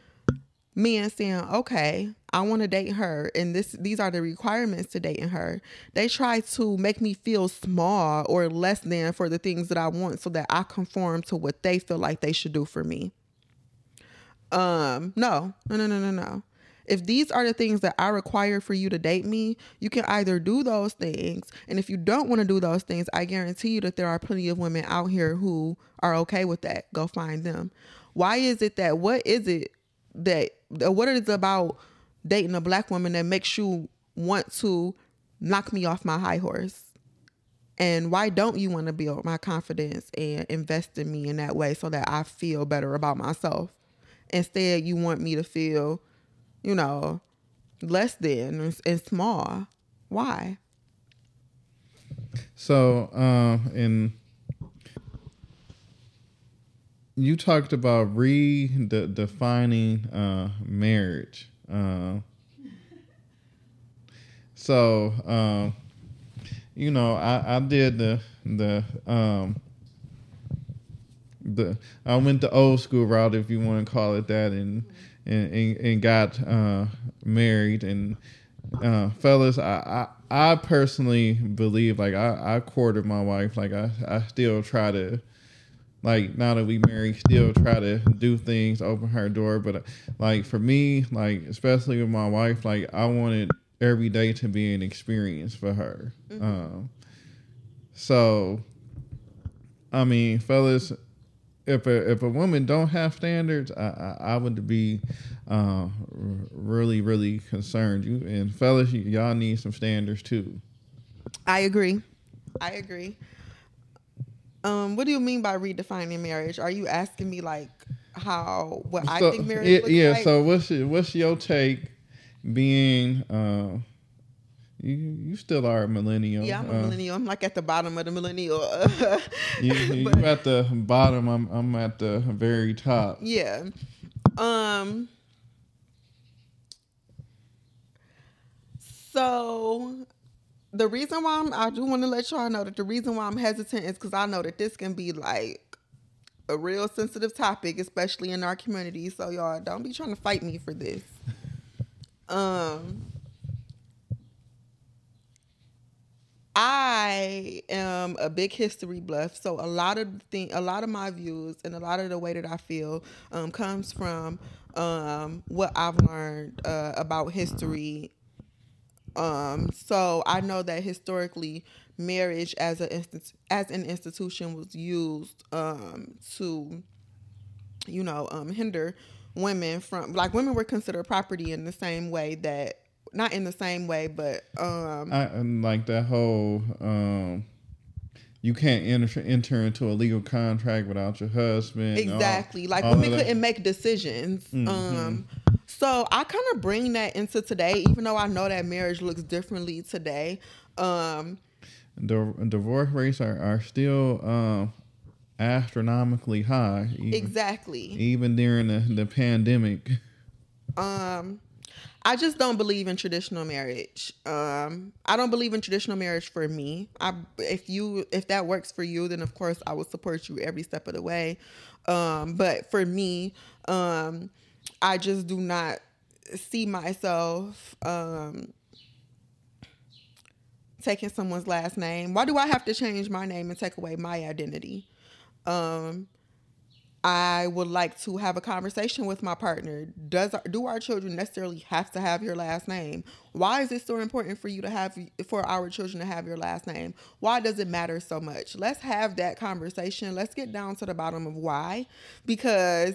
men saying, okay, I want to date her and this these are the requirements to dating her. They try to make me feel small or less than for the things that I want so that I conform to what they feel like they should do for me. Um, no, no, no, no, no, no. If these are the things that I require for you to date me, you can either do those things. And if you don't want to do those things, I guarantee you that there are plenty of women out here who are okay with that. Go find them. Why is it that, what is it that, what is it about dating a black woman that makes you want to knock me off my high horse? And why don't you want to build my confidence and invest in me in that way so that I feel better about myself? Instead, you want me to feel you know, less than and small. Why? So, um, and you talked about redefining uh, marriage. Uh, so, um, you know, I, I did the the um, the I went the old school route, if you want to call it that, and and, and, and got uh, married. And uh, fellas, I, I, I personally believe like I, I courted my wife. Like I, I still try to like now that we married, still try to do things, open her door. But like for me, like especially with my wife, like I wanted every day to be an experience for her. Mm-hmm. Um, so, I mean, fellas, if a if a woman don't have standards, I I, I would be uh, really really concerned. You and fellas, y- y'all need some standards too. I agree. I agree. Um, what do you mean by redefining marriage? Are you asking me like how what so, I think marriage yeah, yeah like? So what's your, what's your take being uh, you you still are a millennial. Yeah, I'm a uh, millennial. I'm like at the bottom of the millennial. you you but, at the bottom. I'm I'm at the very top. Yeah. Um. So the reason why I'm, I do want to let y'all know that the reason why I'm hesitant is because I know that this can be like a real sensitive topic, especially in our community. So y'all don't be trying to fight me for this. Um I am a big history buff, so a lot of thing, a lot of my views and a lot of the way that I feel um, comes from um, what I've learned uh, about history. Um, so I know that historically, marriage as a as an institution was used um, to, you know, um, hinder women from like women were considered property in the same way that not in the same way, but um, I, like that whole um, you can't enter enter into a legal contract without your husband. Exactly, all, like all women couldn't make decisions. Mm-hmm. Um, so I kind of bring that into today, even though I know that marriage looks differently today. Um, the divorce rates are are still um, astronomically high. Even, exactly. Even during the, the pandemic. Um, I just don't believe in traditional marriage. Um, I don't believe in traditional marriage for me. I, if you if that works for you, then of course I will support you every step of the way. Um, but for me, um, I just do not see myself um, taking someone's last name. Why do I have to change my name and take away my identity? Um, I would like to have a conversation with my partner. Does do our children necessarily have to have your last name? Why is it so important for you to have for our children to have your last name? Why does it matter so much? Let's have that conversation. Let's get down to the bottom of why. Because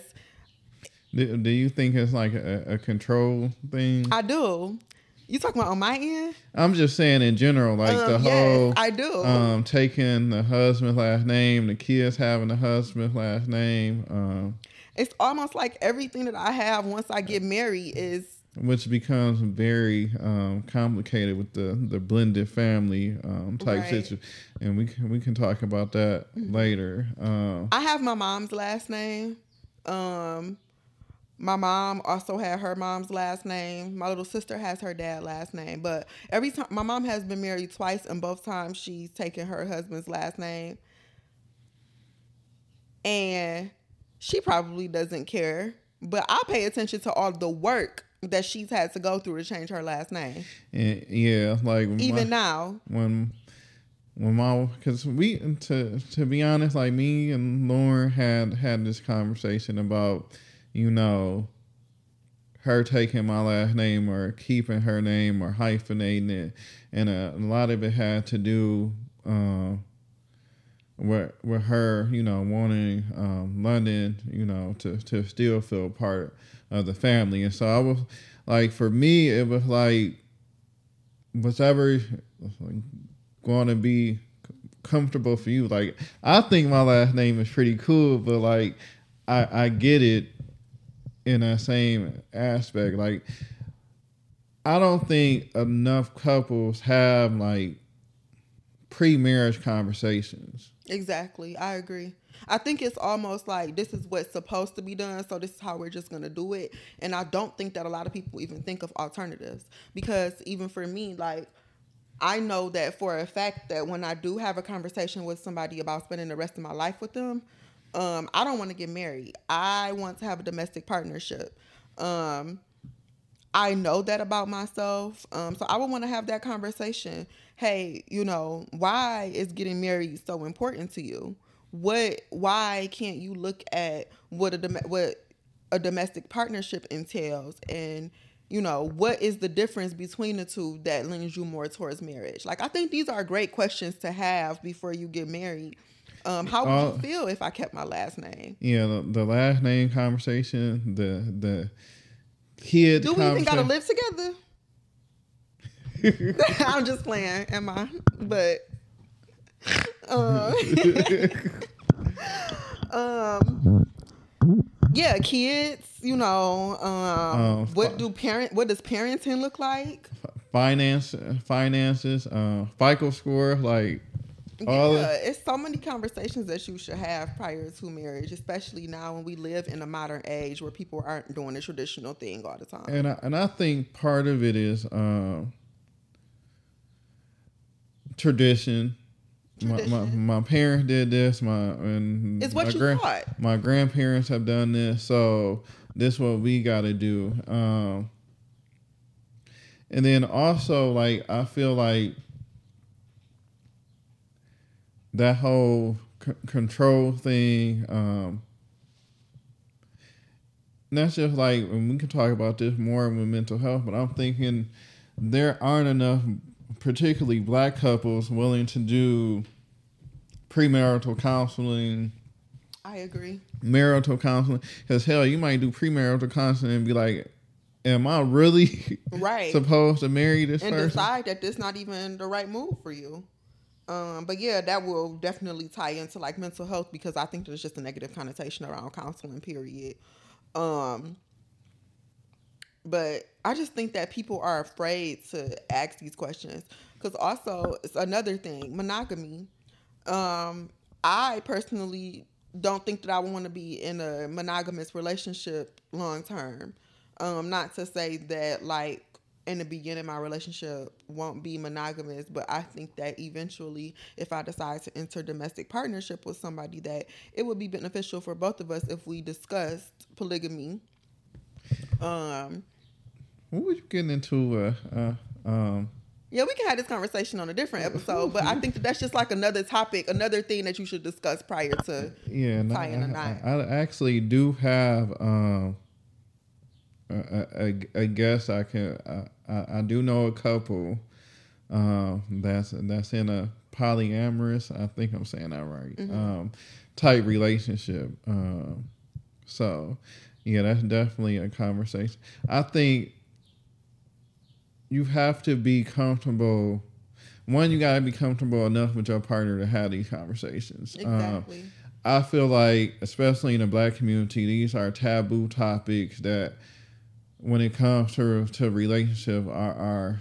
do, do you think it's like a, a control thing? I do. You talking about on my end? I'm just saying in general, like um, the whole. I do. Um, taking the husband's last name, the kids having the husband's last name. Um, it's almost like everything that I have once I get married is which becomes very um, complicated with the the blended family um, type Right. situation, and we can, we can talk about that Mm-hmm. later. Um, I have my mom's last name. Um, my mom also had her mom's last name. My little sister has her dad last name. But every time my mom has been married twice, and both times she's taken her husband's last name. And she probably doesn't care, but I pay attention to all the work that she's had to go through to change her last name. and yeah, like Even my- now, when when my because we to to be honest, like me and Lauren had had this conversation about you know her taking my last name or keeping her name or hyphenating it, and uh, a lot of it had to do. Uh, with, with her, you know, wanting um, London, you know, to, to still feel part of the family. And so I was like, for me, it was like, whatever going to be comfortable for you. Like, I think my last name is pretty cool, but like, I, I get it in that same aspect. Like, I don't think enough couples have like pre-marriage conversations. Exactly. I agree. I think it's almost like this is what's supposed to be done, so this is how we're just to do it. And I don't think that a lot of people even think of alternatives because even for me, like, I know that for a fact that when I do have a conversation with somebody about spending the rest of my life with them, um, I don't want to get married. I want to have a domestic partnership. Um, I know that about myself. Um, so I would want to have that conversation. Hey, you know, why is getting married so important to you? What? Why can't you look at what a dom- what a domestic partnership entails, and you know what is the difference between the two that leans you more towards marriage? Like I think these are great questions to have before you get married. Um, how would Uh, you feel if I kept my last name? Yeah, the, the last name conversation, the the kid. Do we even gotta live together? I'm just playing, am I? But uh, um, yeah, kids. You know, um, Oh, what do parent? What does parenting look like? finance finances, uh, FICO score, like yeah, it's so many conversations that you should have prior to marriage, especially now when we live in a modern age where people aren't doing the traditional thing all the time. and I, and I think part of it is um, tradition. My, my, my parents did this. My and It's what my you taught. My grandparents have done this, so this is what we got to do. Um, and then also, like I feel like that whole c- control thing. Um, that's just like, and we can talk about this more with mental health, but I'm thinking there aren't enough, particularly black couples, willing to do premarital counseling, I agree. marital counseling. Because hell, you might do premarital counseling and be like, "Am I really Right. supposed to marry this and person?" decide that this not even the right move for you. Um, but yeah, that will definitely tie into like mental health because I think there's just a negative connotation around counseling. Period. Um, but I just think that people are afraid to ask these questions because also it's another thing monogamy. Um, I personally don't think that I want to be in a monogamous relationship long term. Um, not to say that like in the beginning my relationship won't be monogamous, but I think that eventually if I decide to enter domestic partnership with somebody that it would be beneficial for both of us if we discussed polygamy. Um What was you getting into? Uh, uh, um, yeah, we can have this conversation on a different episode, but I think that that's just like another topic, another thing that you should discuss prior to. yeah, Tying a I, knot. I, I actually do have um, a, a, a guess. I can. I, I, I do know a couple um, that's that's in a polyamorous. I think I'm saying that right. Mm-hmm. Um, type relationship. Um, so, yeah, that's definitely a conversation. I think you have to be comfortable. One, you gotta be comfortable enough with your partner to have these conversations. Um, Exactly. I feel like, especially in the black community, these are taboo topics that when it comes to to relationship are are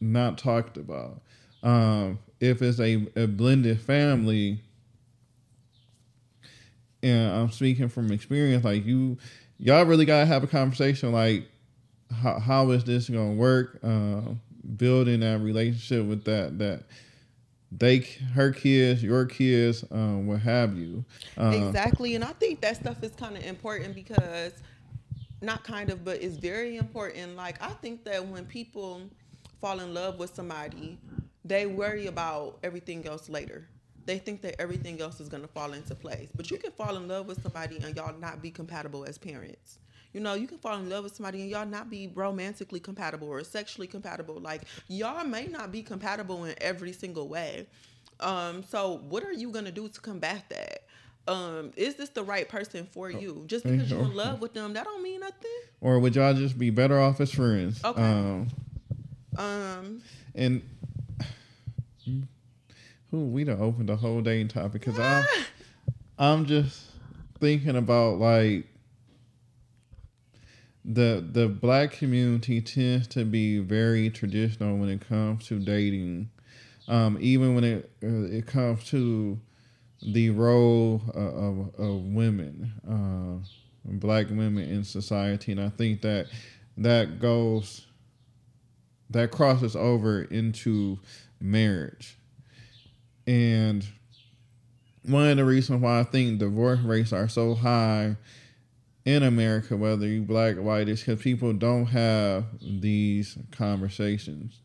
not talked about. Um, if it's a, a blended family, and I'm speaking from experience, like you, y'all really gotta have a conversation. Like, how how is this gonna work? Uh, building that relationship with that that they her kids, your kids, um, what have you. Uh, exactly, and I think that stuff is kind of important because not kind of, but it's very important. Like I think that when people fall in love with somebody, they worry about everything else later. They think that everything else is gonna fall into place. But you can fall in love with somebody and y'all not be compatible as parents. You know, you can fall in love with somebody and y'all not be romantically compatible or sexually compatible. Like y'all may not be compatible in every single way. Um, so what are you gonna do to combat that? Um, is this the right person for you? Just because you're in love with them, that don't mean nothing. Or would y'all just be better off as friends? Okay. Um, um and who we done opened the whole dating topic because I'm I'm just thinking about like the the black community tends to be very traditional when it comes to dating. Um, even when it uh, it comes to the role uh, of, of women, uh, black women in society, and I think that that goes that crosses over into marriage. And one of the reasons why I think divorce rates are so high in America, whether you black or white, is because people don't have these conversations.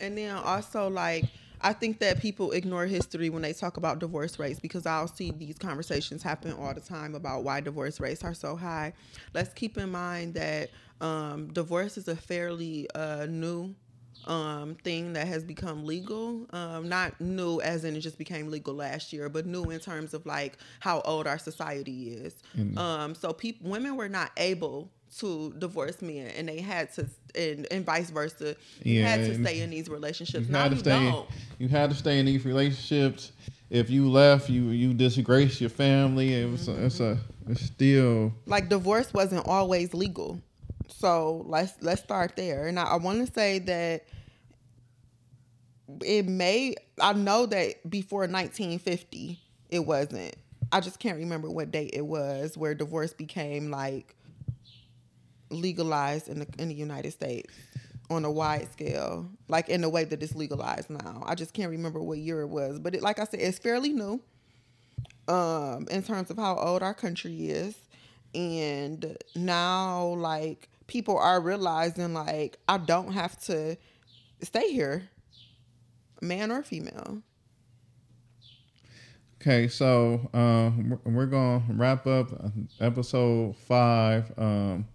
And then also, like, I think that people ignore history when they talk about divorce rates because I'll see these conversations happen all the time about why divorce rates are so high. Let's keep in mind that um, divorce is a fairly uh, new um, thing that has become legal. Um, not new as in it just became legal last year, but new in terms of like how old our society is. Mm-hmm. Um, so people, women were not able to divorce men, and they had to, and, and vice versa. You yeah, had to stay in these relationships. You now had to you stay. Don't. You had to stay in these relationships. If you left, you you disgraced your family. It was mm-hmm. it's a it's still like divorce wasn't always legal. So let's let's start there. And I, I want to say that it may I know that before 1950 it wasn't. I just can't remember what date it was where divorce became like legalized in the in the United States on a wide scale, like in the way that it's legalized now. I just can't remember what year it was, but it, like I said, it's fairly new um, in terms of how old our country is, and now like people are realizing like I don't have to stay here, man or female. Okay, so uh, we're gonna wrap up episode five. Um,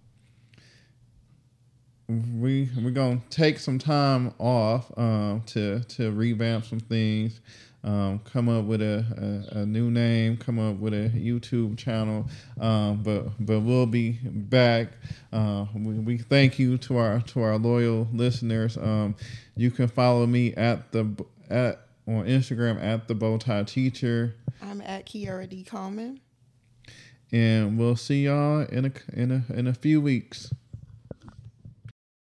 we we're gonna take some time off um, to to revamp some things um, come up with a, a, a, new name, come up with a YouTube channel. Um, but but we'll be back. Uh, we, we, thank you to our to our loyal listeners. Um, you can follow me at the at on Instagram at the Bowtie Teacher. I'm at Kiara D Coleman. And we'll see y'all in a in a in a few weeks.